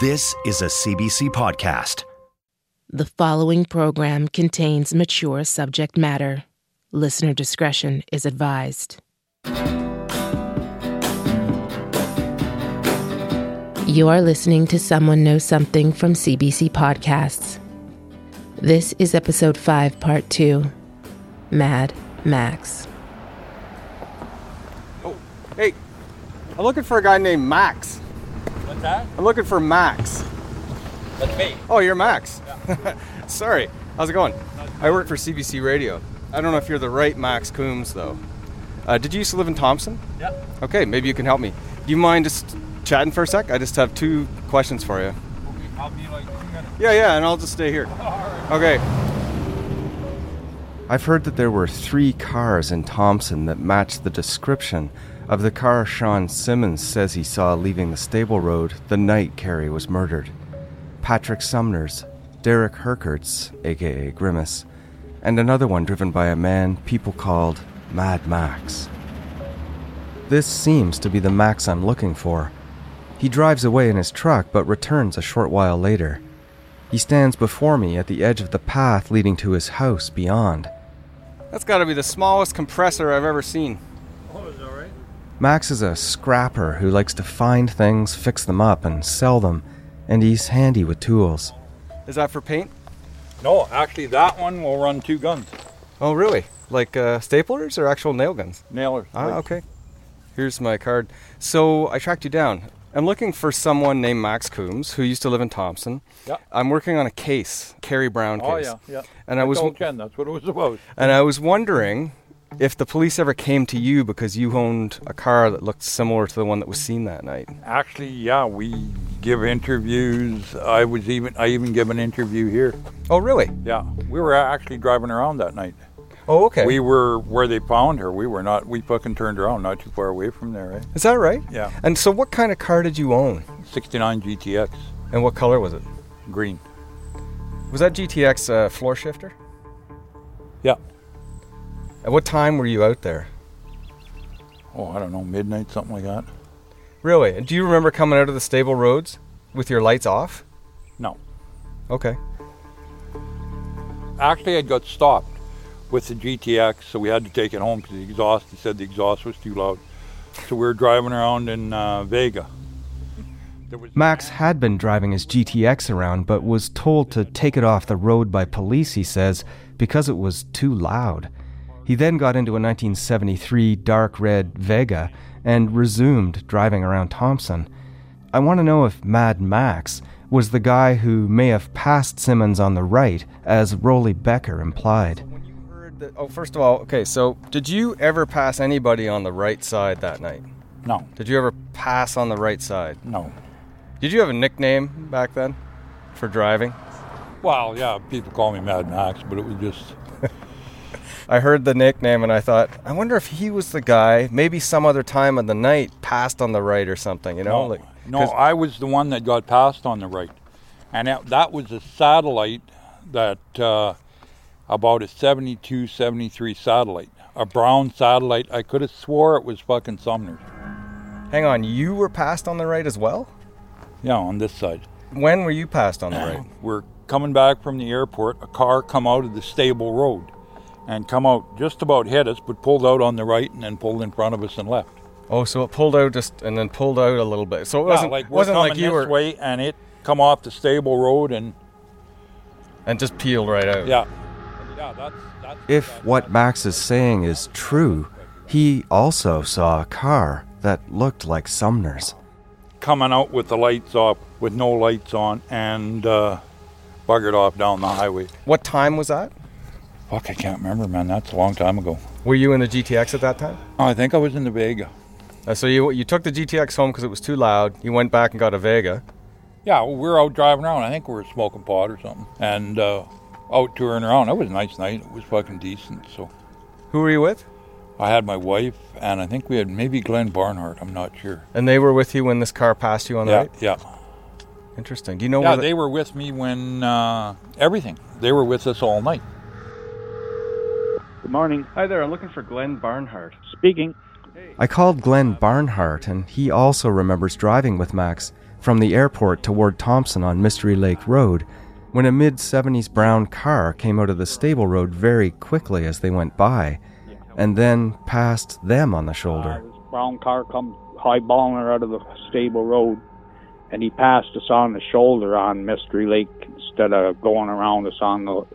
This is a CBC podcast. The following program contains mature subject matter. Listener discretion is advised. You are listening to Someone Knows Something from CBC Podcasts. This is episode 5, part 2 Mad Max. Oh, hey, I'm looking for a guy named Max. What's that? I'm looking for Max. That's me. Oh, you're Max. Sorry. How's it going? I work for CBC Radio. I don't know if you're the right Max Coombs, though. Uh, did you used to live in Thompson? Yeah. Okay, maybe you can help me. Do you mind just chatting for a sec? I just have two questions for you. I'll like. Yeah, yeah, and I'll just stay here. Okay. I've heard that there were three cars in Thompson that matched the description of the car Sean Simmons says he saw leaving the stable road the night Kerrie was murdered. Patrick Sumner's, Derek Herkert's, aka Grimace, and another one driven by a man people called Mad Max. This seems to be the Max I'm looking for. He drives away in his truck but returns a short while later. He stands before me at the edge of the path leading to his house beyond. That's got to be the smallest compressor I've ever seen. Oh, is that right? Max is a scrapper who likes to find things, fix them up, and sell them, and he's handy with tools. Is that for paint? No, actually, that one will run two guns. Oh, really? Like uh, staplers or actual nail guns? Nailers. Ah, okay. Here's my card. So I tracked you down. I'm looking for someone named Max Coombs who used to live in Thompson. Yeah. I'm working on a case, Kerrie Brown case. Oh, yeah, yeah. And I was told Ken that's what it was about. and I was wondering if the police ever came to you because you owned a car that looked similar to the one that was seen that night. Actually, yeah, we give interviews. I was even, I even give an interview here. Oh, really? Yeah, we were actually driving around that night. Oh, okay. We were where they found her. We were not. We fucking turned around, not too far away from there, right? Is that right? Yeah. And so, what kind of car did you own? 69 GTX, And what color was it? green. Was that GTX uh, floor shifter? Yeah. At what time were you out there? Oh, I don't know, midnight, something like that. Really? And do you remember coming out of the stable roads with your lights off? No. Okay. Actually, I got stopped with the GTX, so we had to take it home because the exhaust, he said the exhaust was too loud. So we were driving around in uh, Vega. Max had been driving his GTX around, but was told to take it off the road by police, he says, because it was too loud. He then got into a 1973 dark red Vega and resumed driving around Thompson. I want to know if Mad Max was the guy who may have passed Simmons on the right, as Rolly Becker implied. When you heard that, oh, first of all, okay, so did you ever pass anybody on the right side that night? no, Did you ever pass on the right side? no. Did you have a nickname back then for driving? Well, yeah, people call me Mad Max, but it was just I heard the nickname and I thought, I wonder if he was the guy. Maybe some other time of the night passed on the right or something. You know, no. like no, I was the one that got passed on the right, and that, that was a satellite that uh, about a 72, 73 satellite, a brown satellite. I could have swore it was fucking Sumner's. hang on, you were passed on the right as well. Yeah, on this side. When were you passed on the right? We're coming back from the airport. A car come out of the stable road, and come out just about hit us, but pulled out on the right and then pulled in front of us and left. Oh, so it pulled out just and then pulled out a little bit. So it Yeah, wasn't like we're wasn't coming like you this were way, and it come off the stable road, and and just peeled right out. yeah, yeah, that's that's. If what Max is saying is true, he also saw a car that looked like Sumner's. coming out with the lights off, with no lights on, and uh, buggered off down the highway. What time was that? Fuck, I can't remember, man. That's a long time ago. Were you in the GTX at that time? Oh, I think I was in the Vega. Uh, so you you took the GTX home because it was too loud. You went back and got a Vega, Yeah, well, we were out driving around. I think we were smoking pot or something, and uh, out touring around. It was a nice night. It was fucking decent. So Who were you with? I had my wife, and I think we had maybe Glenn Barnhart. I'm not sure. And they were with you when this car passed you on the Yeah, right? yeah, Interesting. Do you know what? yeah. where the- They were with me when uh, everything. They were with us all night. Good morning. Hi there, I'm looking for Glenn Barnhart. Speaking. I called Glenn Barnhart, and he also remembers driving with Max from the airport toward Thompson on Mystery Lake Road when a mid 70s brown car came out of the stable road very quickly as they went by, and then passed them on the Uh, shoulder. this brown car come highballing her out of the stable road, and he passed us on the shoulder on Mystery Lake instead of going around us on the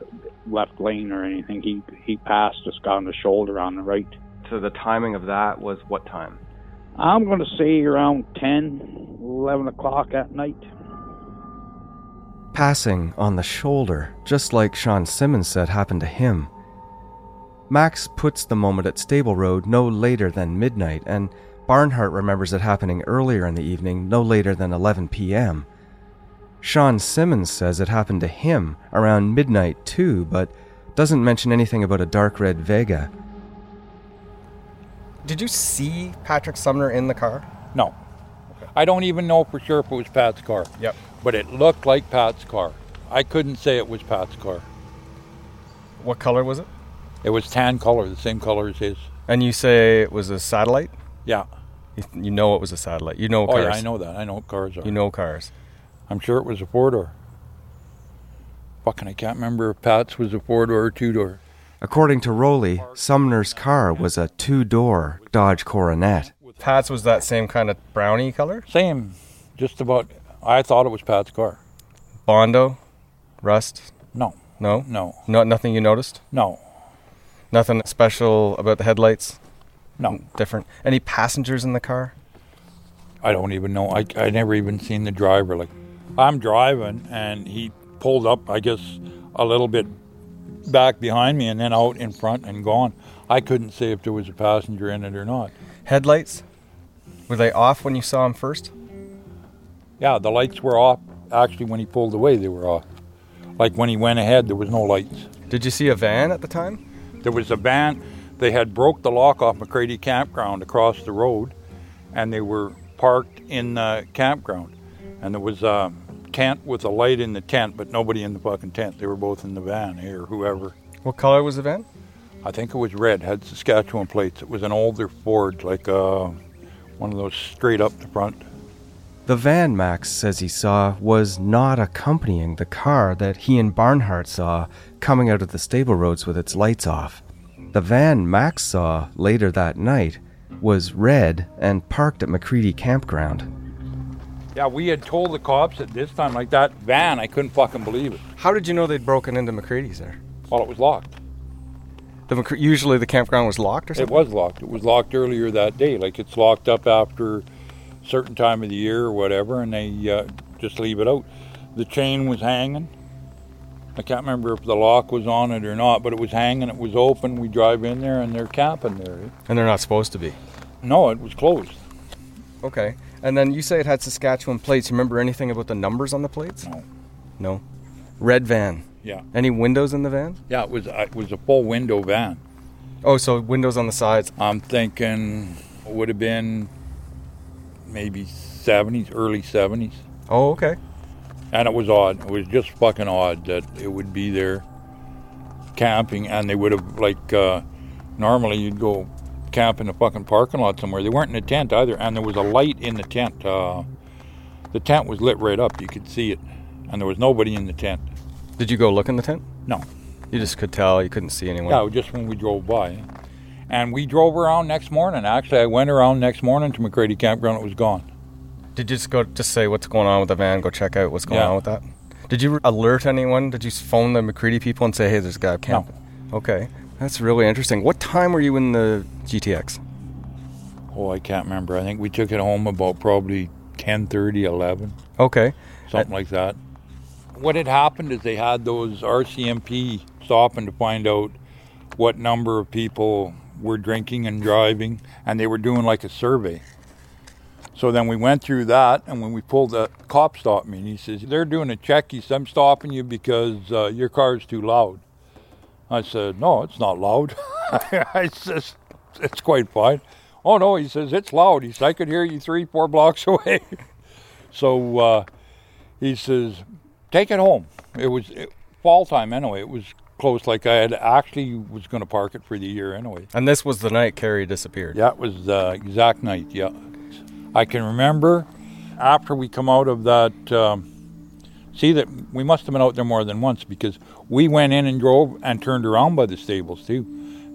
left lane or anything. He he passed us on the shoulder on the right. So the timing of that was what time? I'm going to say around 10, 11 o'clock at night. Passing on the shoulder, just like Sean Simmons said happened to him. Max puts the moment at Stable Road no later than midnight, and Barnhart remembers it happening earlier in the evening, no later than 11 p.m. Sean Simmons says it happened to him around midnight too, but doesn't mention anything about a dark red Vega. Did you see Patrick Sumner in the car? No, I don't even know for sure if it was Pat's car. Yep. but it looked like Pat's car. I couldn't say it was Pat's car. What color was it? It was tan color, the same color as his. And you say it was a satellite? Yeah. You, you know it was a satellite. You know cars. Oh yeah, I know that. I know what cars are. You know cars. I'm sure it was a four door. Fucking, I can't remember if Pat's was a four door or two door. According to Rowley, Sumner's car was a two door Dodge Coronet. Pat's was that same kind of brownie color? Same, just about. I thought it was Pat's car. Bondo? Rust? No, No? no, No, nothing you noticed? no, Nothing special about the headlights? no. Different? Any passengers in the car? I don't even know. I I never even seen the driver. Like, I'm driving and he pulled up. I guess a little bit back behind me and then out in front and gone. I couldn't say if there was a passenger in it or not. Headlights? Were they off when you saw him first? Yeah, the lights were off. Actually, when he pulled away, they were off. Like when he went ahead, there was no lights. Did you see a van at the time? There was a van. They had broke the lock off McCready Campground across the road, and they were parked in the campground. And there was a tent with a light in the tent, but nobody in the fucking tent. They were both in the van, or whoever. What color was the van? I think it was red. Had Saskatchewan plates. It was an older Ford, like uh, one of those straight up the front. The van Max says he saw was not accompanying the car that he and Barnhart saw coming out of the stable roads with its lights off. The van Max saw later that night was red and parked at McCready Campground. Yeah, we had told the cops at this time, like that van, I couldn't fucking believe it. How did you know they'd broken into McCready's there? Well, it was locked. The McCre- usually the campground was locked or It was locked. It was locked earlier that day. Like it's locked up after a certain time of the year or whatever, and they uh, just leave it out. The chain was hanging. I can't remember if the lock was on it or not, but it was hanging. It was open. We drive in there, and they're camping there. And they're not supposed to be. No, it was closed. Okay. And then you say it had Saskatchewan plates. You remember anything about the numbers on the plates? No. No. Red van. Yeah. Any windows in the van? Yeah, it was. uh, It was a full window van. Oh, so windows on the sides. I'm thinking it would have been maybe 70s, early 70s. Oh, okay. And it was odd. It was just fucking odd that it would be there camping and they would have, like, uh, normally you'd go camp in a fucking parking lot somewhere. They weren't in a tent either. And there was a light in the tent. Uh, the tent was lit right up. You could see it. And there was nobody in the tent. Did you go look in the tent? No. You just could tell. You couldn't see anyone. Yeah, just when we drove by. And we drove around next morning. Actually, I went around next morning to McCready Campground. It was gone. Did you just go just say what's going on with the van? Go check out what's going Yeah. on with that. Did you alert anyone? Did you phone the McCready people and say, "Hey, there's a guy camping"? Okay, that's really interesting. What time were you in the GTX? Oh, I can't remember. I think we took it home about probably 10:30, 11. Okay, something like that. What had happened is they had those RCMP stopping to find out what number of people were drinking and driving, and they were doing like a survey. So then we went through that, and when we pulled the cop stopped me, and he says, "They're doing a check." He says, "I'm stopping you because uh, your car's too loud." I said, "No, it's not loud." I says, "It's quite fine." Oh no, he says it's loud. He says, "I could hear you three, four blocks away." so uh, he says, "Take it home." It was it, fall time anyway. It was close. Like I had actually was going to park it for the year anyway. And this was the night Kerrie disappeared. It was the exact night. Yeah, I can remember after we come out of that. Um, see that we must have been out there more than once because we went in and drove and turned around by the stables too,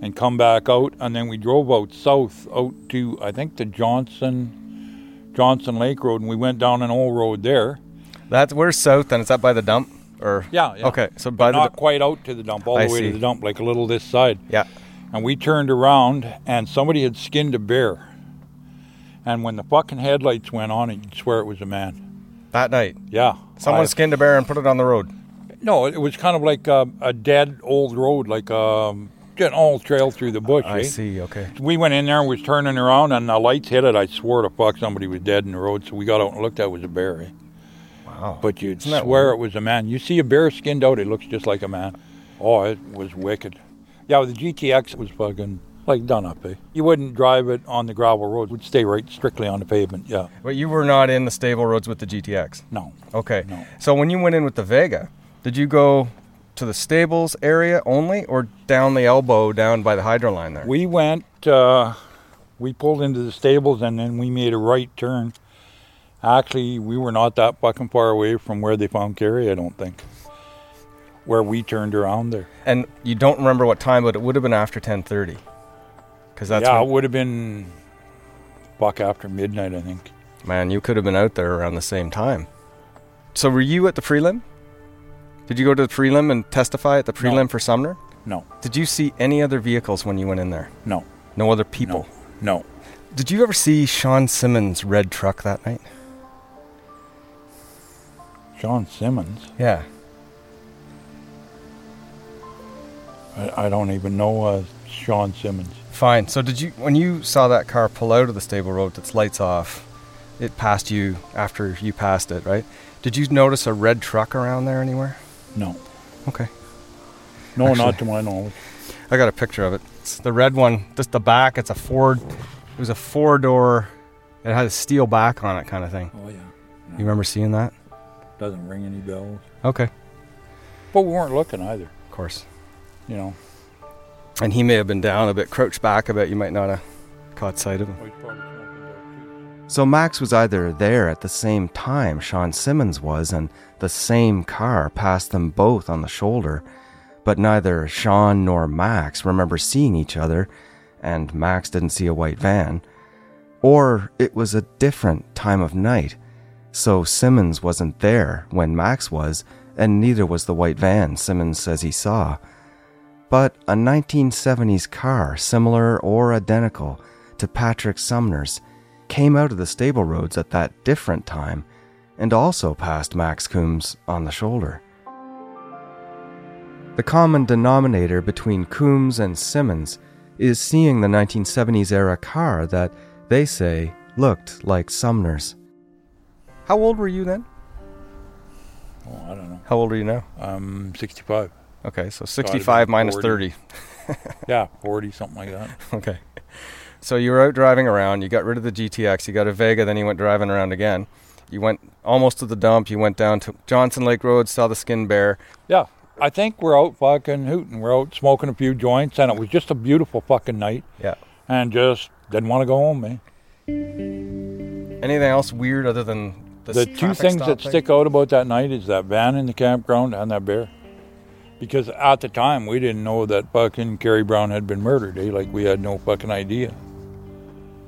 and come back out, and then we drove out south out to I think the Johnson Johnson Lake Road, and we went down an old road there. That's where's south, and it's up by the dump? Or Yeah, yeah. Okay, so but by the not quite out to the dump, all I the way see. to the dump, like a little this side. yeah. And we turned around, and somebody had skinned a bear. And when the fucking headlights went on, you'd swear it was a man. That night, Yeah. someone I- skinned a bear and put it on the road. No, it was kind of like a, a dead old road, like um, an old trail through the bush. I eh? see. Okay. We went in there and was turning around, and the lights hit it. I swore to fuck somebody was dead in the road, so we got out and looked at it, it was a bear. Eh? Wow. But you'd Isn't swear it was a man. You see a bear skinned out, it looks just like a man. Oh, it was wicked. Yeah, the GTX was fucking like done up. Eh? You wouldn't drive it on the gravel road; it would stay right strictly on the pavement. Yeah, But you were not in the stable roads with the GTX. no, Okay. No. So when you went in with the Vega, did you go to the stables area only, or down the elbow down by the hydro line there? We went, uh, we pulled into the stables and then we made a right turn. Actually, we were not that fucking far away from where they found Kerrie, I don't think. Where we turned around there. and you don't remember what time, but it would have been after 10:30. Because that's yeah, when- it would have been buck after midnight, I think. man, you could have been out there around the same time. So were you at the prelim? Did you go to the prelim and testify at the prelim No. for Sumner? No, Did you see any other vehicles when you went in there? no, No other people. no. Did you ever see Sean Simmons' red truck that night? Sean Simmons. Yeah. I, I don't even know uh, Sean Simmons. Fine. So did you when you saw that car pull out of the stable road that's lights off, it passed you after you passed it, right? Did you notice a red truck around there anywhere? No, Okay. no, Actually- not to my knowledge. I got a picture of it. It's the red one, just the back, it's a Ford it was a four door it had a steel back on it kind of thing. Oh yeah, You remember seeing that? doesn't ring any bells. Okay. But we weren't looking either. Of course. You know. And he may have been down a bit, crouched back a bit, you might not have caught sight of him. So Max was either there at the same time Sean Simmons was, and the same car passed them both on the shoulder, but neither Sean nor Max remember seeing each other, and Max didn't see a white van. Or it was a different time of night, so Simmons wasn't there when Max was, and neither was the white van Simmons says he saw. But a 1970s car, similar or identical to Patrick Sumner's, came out of the stable roads at that different time and also passed Max Coombs on the shoulder. The common denominator between Coombs and Simmons is seeing the 1970s era car that they say looked like Sumner's. How old were you then? Oh, I don't know. How old are you now? I'm 65. Okay, so 65 be minus 40. 30. Yeah, 40, something like that. Okay. So you were out driving around, you got rid of the GTX, you got a Vega, then you went driving around again. You went almost to the dump, you went down to Johnson Lake Road, saw the skin bear. Yeah, I think we're out fucking hooting. We're out smoking a few joints, and it was just a beautiful fucking night. Yeah. And just didn't want to go home, man. Anything else weird other than the, The two things that thing? stick out about that night is that van in the campground and that bear. Because at the time, we didn't know that fucking Kerrie Brown had been murdered, eh? Like, we had no fucking idea.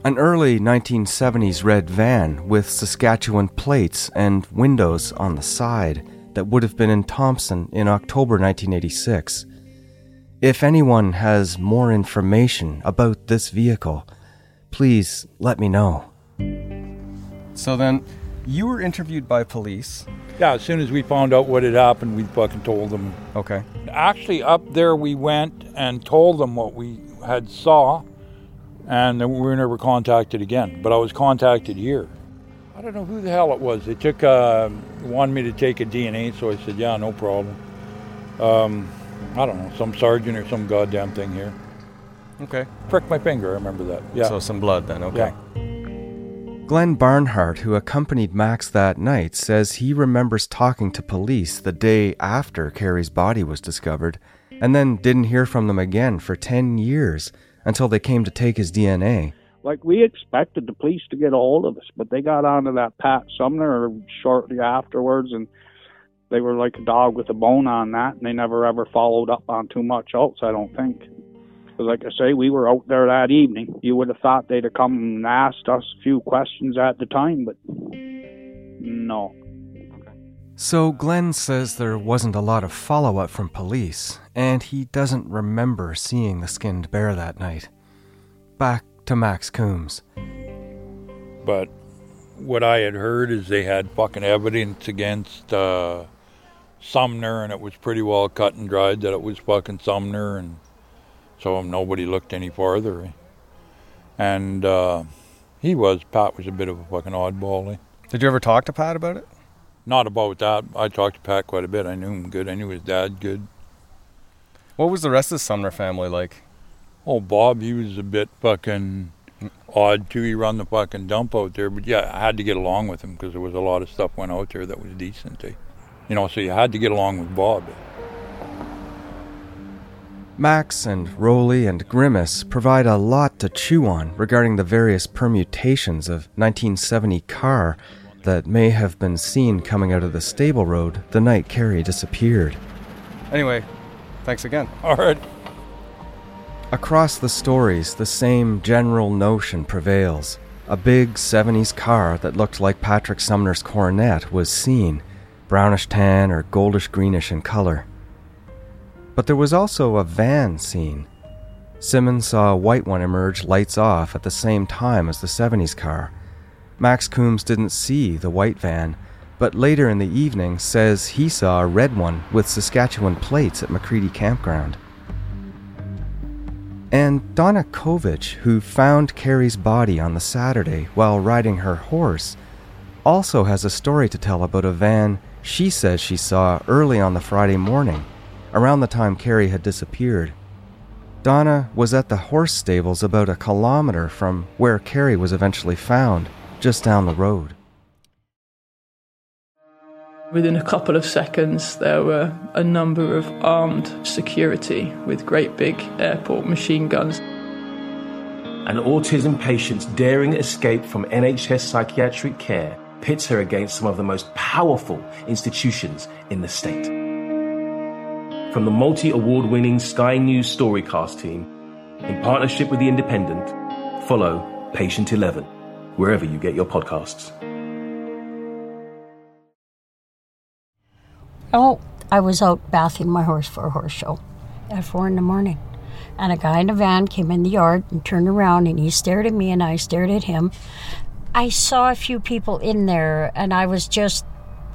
An early 1970s red van with Saskatchewan plates and windows on the side that would have been in Thompson in October 1986. If anyone has more information about this vehicle, please let me know. So then, you were interviewed by police. Yeah, as soon as we found out what had happened, we fucking told them. Okay. Actually, up there, we went and told them what we had saw, and then we were never contacted again. But I was contacted here. I don't know who the hell it was. They took uh, wanted me to take a DNA, so I said, yeah, no problem. Um, I don't know, some sergeant or some goddamn thing here. Okay. Pricked my finger. I remember that. Yeah. So some blood then, okay. Yeah. Glenn Barnhart, who accompanied Max that night, says he remembers talking to police the day after Kerrie's body was discovered and then didn't hear from them again for 10 years until they came to take his DNA. Like we expected the police to get a hold of us, but they got onto that Pat Sumner shortly afterwards, and they were like a dog with a bone on that, and they never ever followed up on too much else. I don't think. Because, like I say, we were out there that evening. You would have thought they'd have come and asked us a few questions at the time, but no. So Glenn says there wasn't a lot of follow up from police, and he doesn't remember seeing the skinned bear that night. Back to Max Coombs. But what I had heard is they had fucking evidence against uh, Sumner, and it was pretty well cut and dried that it was fucking Sumner, and so nobody looked any farther. And uh, he was, Pat was a bit of a fucking oddball. eh? Did you ever talk to Pat about it? Not about that. I talked to Pat quite a bit. I knew him good. I knew his dad good. What was the rest of the Sumner family like? Oh, Bob, he was a bit fucking odd too. He run the fucking dump out there, but yeah, I had to get along with him because there was a lot of stuff went out there that was decent. Eh? You know, so you had to get along with Bob. Max and Rowley and Grimace provide a lot to chew on regarding the various permutations of 1970 car that may have been seen coming out of the stable road the night Kerrie disappeared. Anyway, thanks again. All right. Across the stories, the same general notion prevails. A big 70s car that looked like Patrick Sumner's coronet was seen, brownish tan or goldish greenish in color. But there was also a van seen. Simmons saw a white one emerge lights off at the same time as the 70s car. Max Coombs didn't see the white van, but later in the evening says he saw a red one with Saskatchewan plates at McCready Campground. And Donna Kovich, who found Kerrie's body on the Saturday while riding her horse, also has a story to tell about a van she says she saw early on the Friday morning, around the time Kerrie had disappeared. Donna was at the horse stables about a kilometer from where Kerrie was eventually found, just down the road. Within a couple of seconds, there were a number of armed security with great big airport machine guns. An autism patient's daring escape from NHS psychiatric care pits her against some of the most powerful institutions in the state. From the multi award winning Sky News Storycast team, in partnership with The Independent, follow Patient 11 wherever you get your podcasts. Oh, I was out bathing my horse for a horse show at four in the morning. And a guy in a van came in the yard and turned around and he stared at me and I stared at him. I saw a few people in there and I was just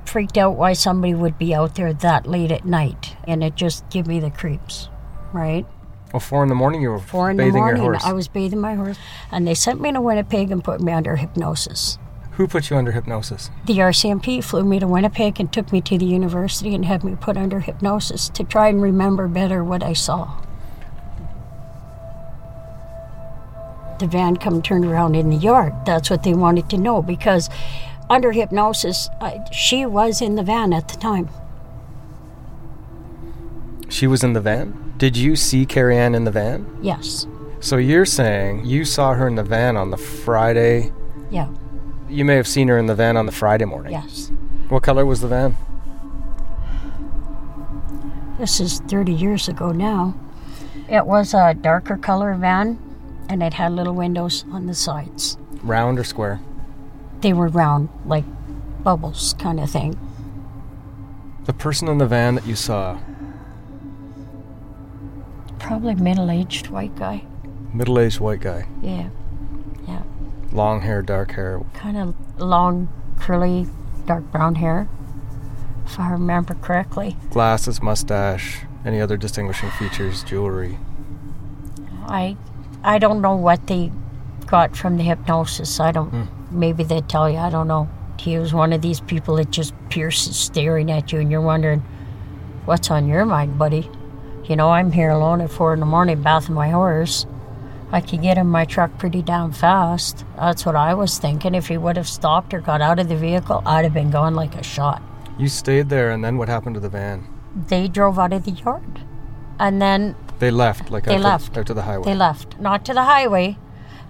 freaked out why somebody would be out there that late at night. And it just gave me the creeps, right? Well, four in the morning, you were Four in the morning, your horse. I was bathing my horse. And they sent me to Winnipeg and put me under hypnosis. Who put you under hypnosis? The RCMP flew me to Winnipeg and took me to the university and had me put under hypnosis to try and remember better what I saw. The van come turned around in the yard. That's what they wanted to know because under hypnosis, I, she was in the van at the time. She was in the van? Did you see Kerrie Ann in the van? Yes. So you're saying you saw her in the van on the Friday? Yeah. You may have seen her in the van on the Friday morning. Yes. What color was the van? This is 30 years ago now. It was a darker color van and it had little windows on the sides. Round or square? They were round, like bubbles kind of thing. The person in the van that you saw, Probably middle aged white guy. middle aged white guy, Yeah. Yeah. long hair, dark hair. Kind of long, curly, dark brown hair, if I remember correctly. Glasses, mustache, any other distinguishing features, jewelry. I I don't know what they got from the hypnosis. I don't Hmm. Maybe they tell you, I don't know. He was one of these people that just pierces staring at you, and you're wondering, what's on your mind, buddy? You know, I'm here alone at four in the morning bathing my horse. I could get in my truck pretty damn fast. That's what I was thinking. If he would have stopped or got out of the vehicle, I'd have been gone like a shot. You stayed there, and then what happened to the van? They drove out of the yard. And then They left, like They out, left. To, out to the highway. they left. Not to the highway.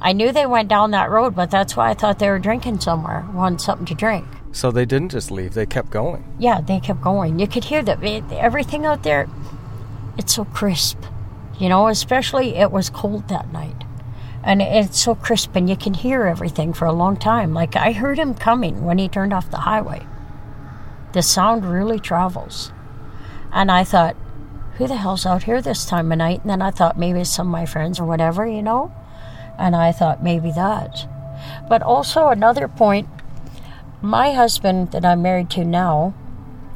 I knew they went down that road, but that's why I thought they were drinking somewhere, wanted something to drink. So they didn't just leave; they kept going. Yeah, they kept going. You could hear that everything out there. It's so crisp, you know. Especially it was cold that night, and it's so crisp, and you can hear everything for a long time. Like I heard him coming when he turned off the highway. The sound really travels, and I thought, who the hell's out here this time of night? And then I thought maybe it's some of my friends or whatever, you know. And I thought maybe that. But also another point my husband that I'm married to now,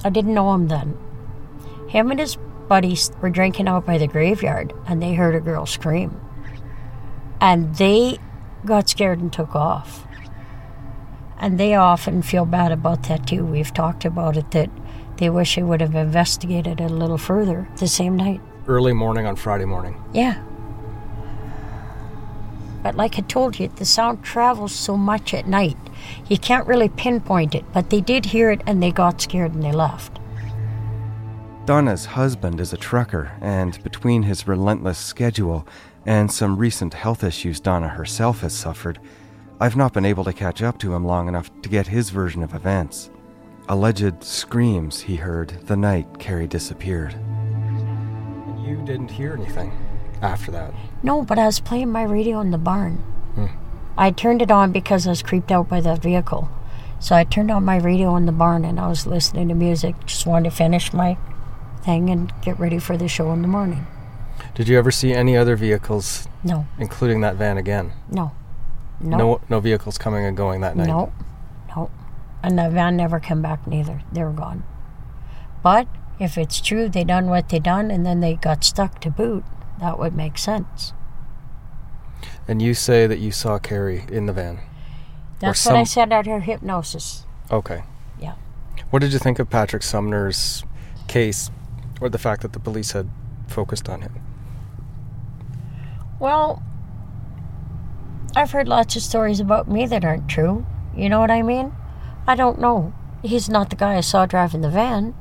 I didn't know him then. Him and his buddies were drinking out by the graveyard and they heard a girl scream. And they got scared and took off. And they often feel bad about that too. We've talked about it that they wish they would have investigated it a little further the same night. Early morning on Friday morning. Yeah. But like I told you, the sound travels so much at night. You can't really pinpoint it, but they did hear it and they got scared and they left. Donna's husband is a trucker, and between his relentless schedule and some recent health issues Donna herself has suffered, I've not been able to catch up to him long enough to get his version of events. Alleged screams he heard the night Kerrie disappeared. You didn't hear anything after that. No, but I was playing my radio in the barn. Hmm. I turned it on because I was creeped out by that vehicle. So I turned on my radio in the barn and I was listening to music. Just wanted to finish my thing and get ready for the show in the morning. Did you ever see any other vehicles? No. Including that van again? No. No. No, no vehicles coming and going that night. No. No. And the van never came back neither. They were gone. But if it's true they done what they done and then they got stuck to boot, that would make sense. And you say that you saw Kerrie in the van. That's Or what I said out her hypnosis. Okay. Yeah. What did you think of Patrick Sumner's case, or the fact that the police had focused on him? Well, I've heard lots of stories about me that aren't true. You know what I mean? I don't know. He's not the guy I saw driving the van.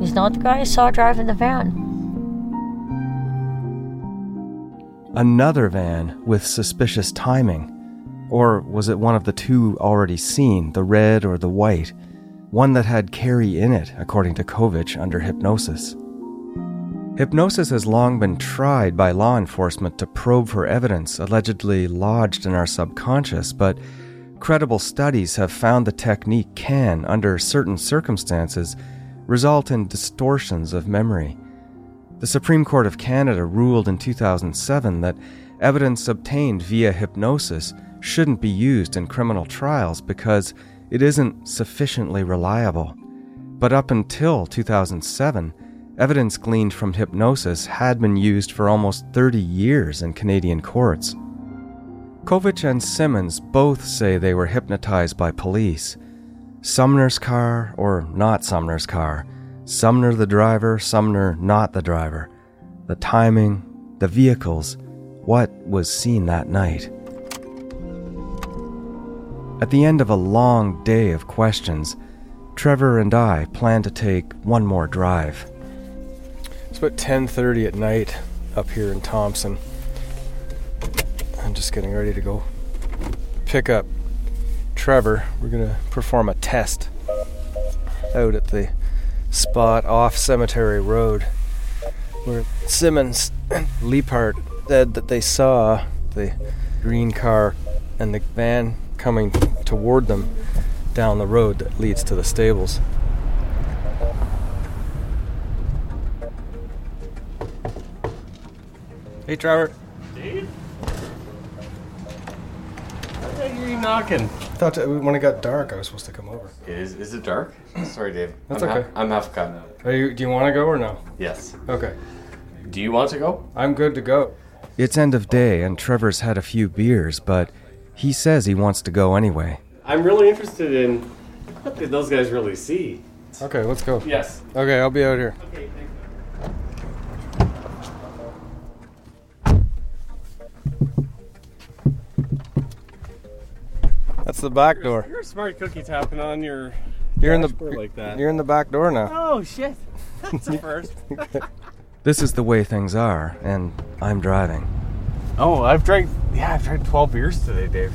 He's not the guy I saw driving the van. Another van with suspicious timing. Or was it one of the two already seen, the red or the white? One that had Kerrie in it, according to Kovich, under hypnosis. Hypnosis has long been tried by law enforcement to probe for evidence allegedly lodged in our subconscious, but credible studies have found the technique can, under certain circumstances, result in distortions of memory. The Supreme Court of Canada ruled in 2007 that evidence obtained via hypnosis shouldn't be used in criminal trials because it isn't sufficiently reliable. But up until 2007, evidence gleaned from hypnosis had been used for almost 30 years in Canadian courts. Kovich and Simmons both say they were hypnotized by police. Sumner's car or not Sumner's car. Sumner the driver, Sumner not the driver. The timing, the vehicles, what was seen that night. At the end of a long day of questions, Trevor and I plan to take one more drive. It's about 10:30 at night up here in Thompson. I'm just getting ready to go pick up Trevor. We're going to perform a test out at the spot off Cemetery Road where Simmons and said that they saw the green car and the van coming toward them down the road that leads to the stables. Hey, Trevor. Dave? I hear you knocking. Thought that when it got dark, I was supposed to come over. Is is it dark? Sorry, Dave. That's I'm okay. Ha- I'm half cut. Are you, do you want to go or no? Yes. Okay. Do you want to go? I'm good to go. It's end of day, and Trevor's had a few beers, but He says he wants to go anyway. I'm really interested in what did those guys really see. Okay, let's go. Yes. Okay, I'll be out here. Okay, the back door. You're a smart cookie tapping on your You're in the like that. You're in the back door now. Oh shit. That's a first. This is the way things are, and I'm driving. oh, I've drank yeah, I've drank 12 beers today, Dave.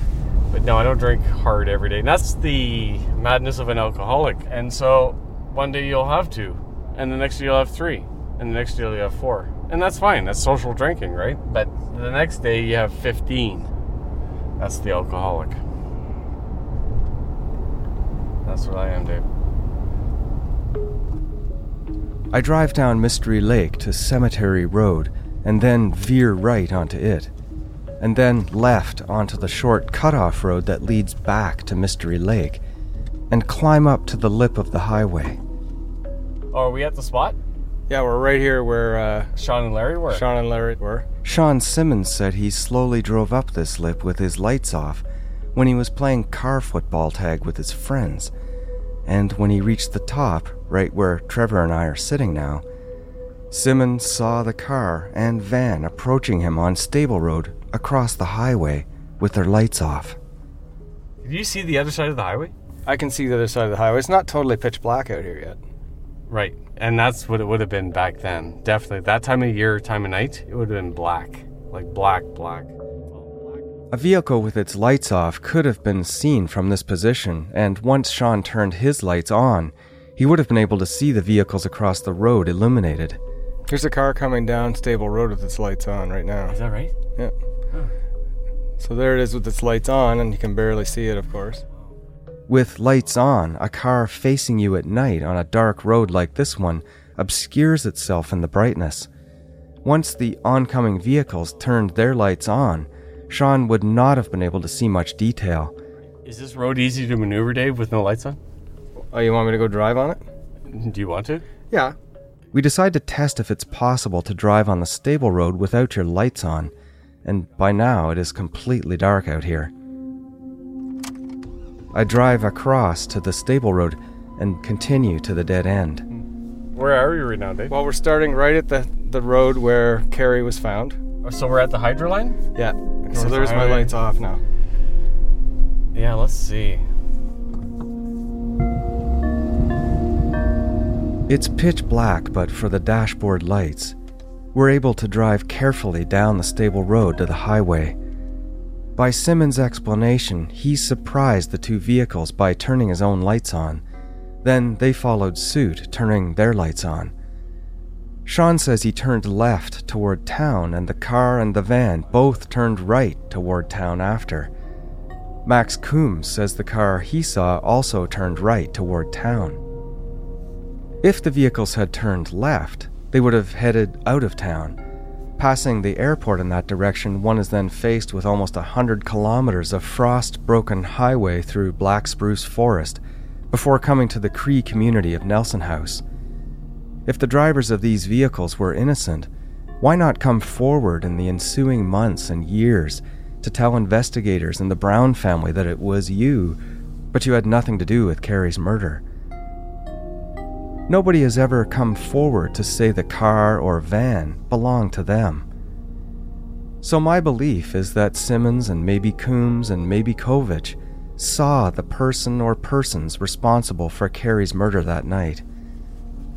But no, I don't drink hard every day. And that's the madness of an alcoholic. And so one day you'll have two, and the next day you'll have three, and the next day you'll have four. And that's fine. That's social drinking, right? But the next day you have 15. That's the alcoholic. That's what I am, Dave. I drive down Mystery Lake to Cemetery Road and then veer right onto it, and then left onto the short cutoff road that leads back to Mystery Lake, and climb up to the lip of the highway. Oh, are we at the spot? Yeah, we're right here where uh, Sean and Larry were. Sean and Larry were. Sean Simmons said he slowly drove up this lip with his lights off when he was playing car football tag with his friends. And when he reached the top, right where Trevor and I are sitting now, Simmons saw the car and van approaching him on Stable Road across the highway with their lights off. Did you see the other side of the highway? I can see the other side of the highway. It's not totally pitch black out here yet. Right. And that's what it would have been back then. Definitely. That time of year, time of night, it would have been black. Like black, black. A vehicle with its lights off could have been seen from this position, and once Sean turned his lights on, he would have been able to see the vehicles across the road illuminated. There's a car coming down Stable Road with its lights on right now. Is that right? Yeah. So there it is with its lights on, and you can barely see it, of course. With lights on, a car facing you at night on a dark road like this one obscures itself in the brightness. Once the oncoming vehicles turned their lights on, Sean would not have been able to see much detail. Is this road easy to maneuver, Dave, with no lights on? Oh, you want me to go drive on it? Do you want to? Yeah. We decide to test if it's possible to drive on the stable road without your lights on, and by now it is completely dark out here. I drive across to the stable road and continue to the dead end. Where are we right now, Dave? Well, we're starting right at the, the road where Kerrie was found. Oh, So we're at the hydro line? Yeah. So North there's my lights off now. Yeah, let's see. It's pitch black, but for the dashboard lights, we're able to drive carefully down the stable road to the highway. By Simmons' explanation, he surprised the two vehicles by turning his own lights on. Then they followed suit, turning their lights on. Sean says he turned left toward town, and the car and the van both turned right toward town after. Max Coombs says the car he saw also turned right toward town. If the vehicles had turned left, they would have headed out of town. Passing the airport in that direction, one is then faced with almost a hundred kilometers of frost broken highway through black spruce forest before coming to the Cree community of Nelson House. If the drivers of these vehicles were innocent, why not come forward in the ensuing months and years to tell investigators and the Brown family that it was you, but you had nothing to do with Kerrie's murder? Nobody has ever come forward to say the car or van belonged to them. So, my belief is that Simmons and maybe Coombs and maybe Kovich saw the person or persons responsible for Kerrie's murder that night.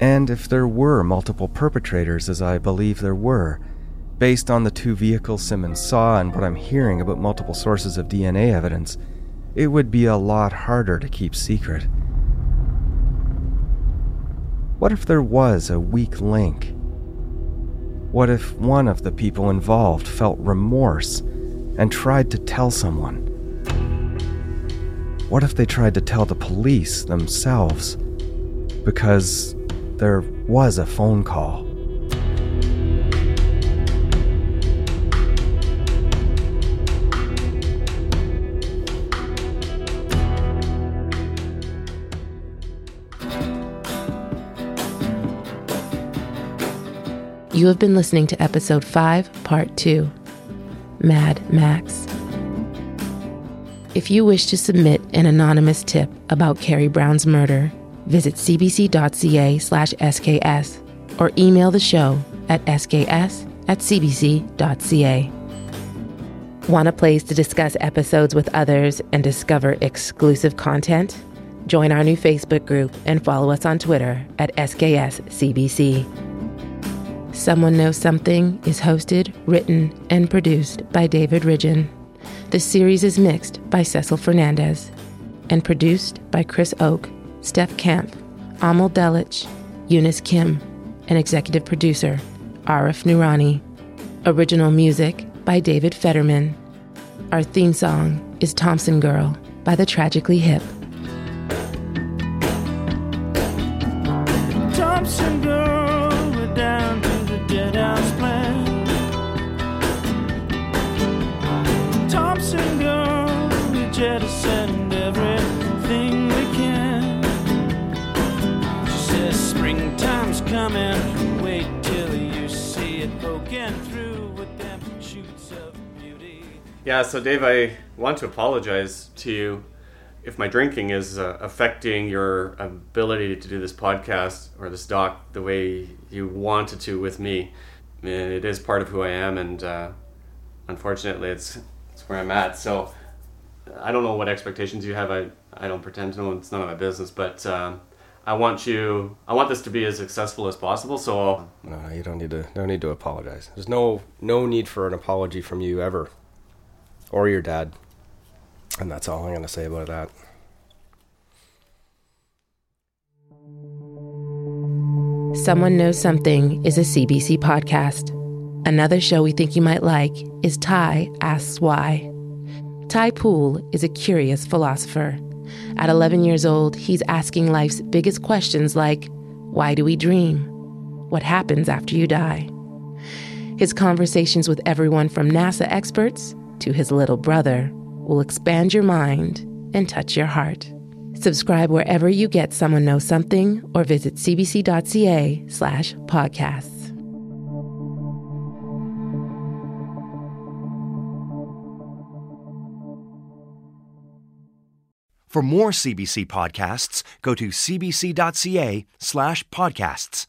And if there were multiple perpetrators, as I believe there were, based on the two vehicles Simmons saw and what I'm hearing about multiple sources of DNA evidence, it would be a lot harder to keep secret. What if there was a weak link? What if one of the people involved felt remorse and tried to tell someone? What if they tried to tell the police themselves? Because there was a phone call. You have been listening to episode 5, part 2 Mad Max. If you wish to submit an anonymous tip about Kerrie Brown's murder, visit cbc.ca/sks or email the show at sks at cbc.ca. Want a place to discuss episodes with others and discover exclusive content? Join our new Facebook group and follow us on Twitter at SKSCBC. Someone Knows Something is hosted, written, and produced by David Ridgen. The series is mixed by Cesil Fernandes and produced by Chris Oke, Steph Camp, Amal Delich, Eunice Kim, and executive producer Arif Noorani. Original music by David Fetterman. Our theme song is Thompson Girl by the Tragically Hip. Yeah, so Dave, I want to apologize to you if my drinking is uh, affecting your ability to do this podcast or this doc the way you wanted to with me. I mean, it is part of who I am, and uh, unfortunately, it's it's where I'm at. So I don't know what expectations you have. I I don't pretend to know. It's none of my business, but. Um, I want you. I want this to be as successful as possible. So no, you don't need to. No need to apologize. There's no no need for an apology from you ever, or your dad. And that's all I'm gonna say about that. Someone Knows Something is a CBC podcast. Another show we think you might like is Ty Asks Why. Ty Poole is a curious philosopher. At 11 years old, he's asking life's biggest questions like why do we dream? What happens after you die? His conversations with everyone from NASA experts to his little brother will expand your mind and touch your heart. Subscribe wherever you get Someone Knows Something or visit cbc.ca slash podcasts. For more CBC podcasts, go to cbc.ca slash podcasts.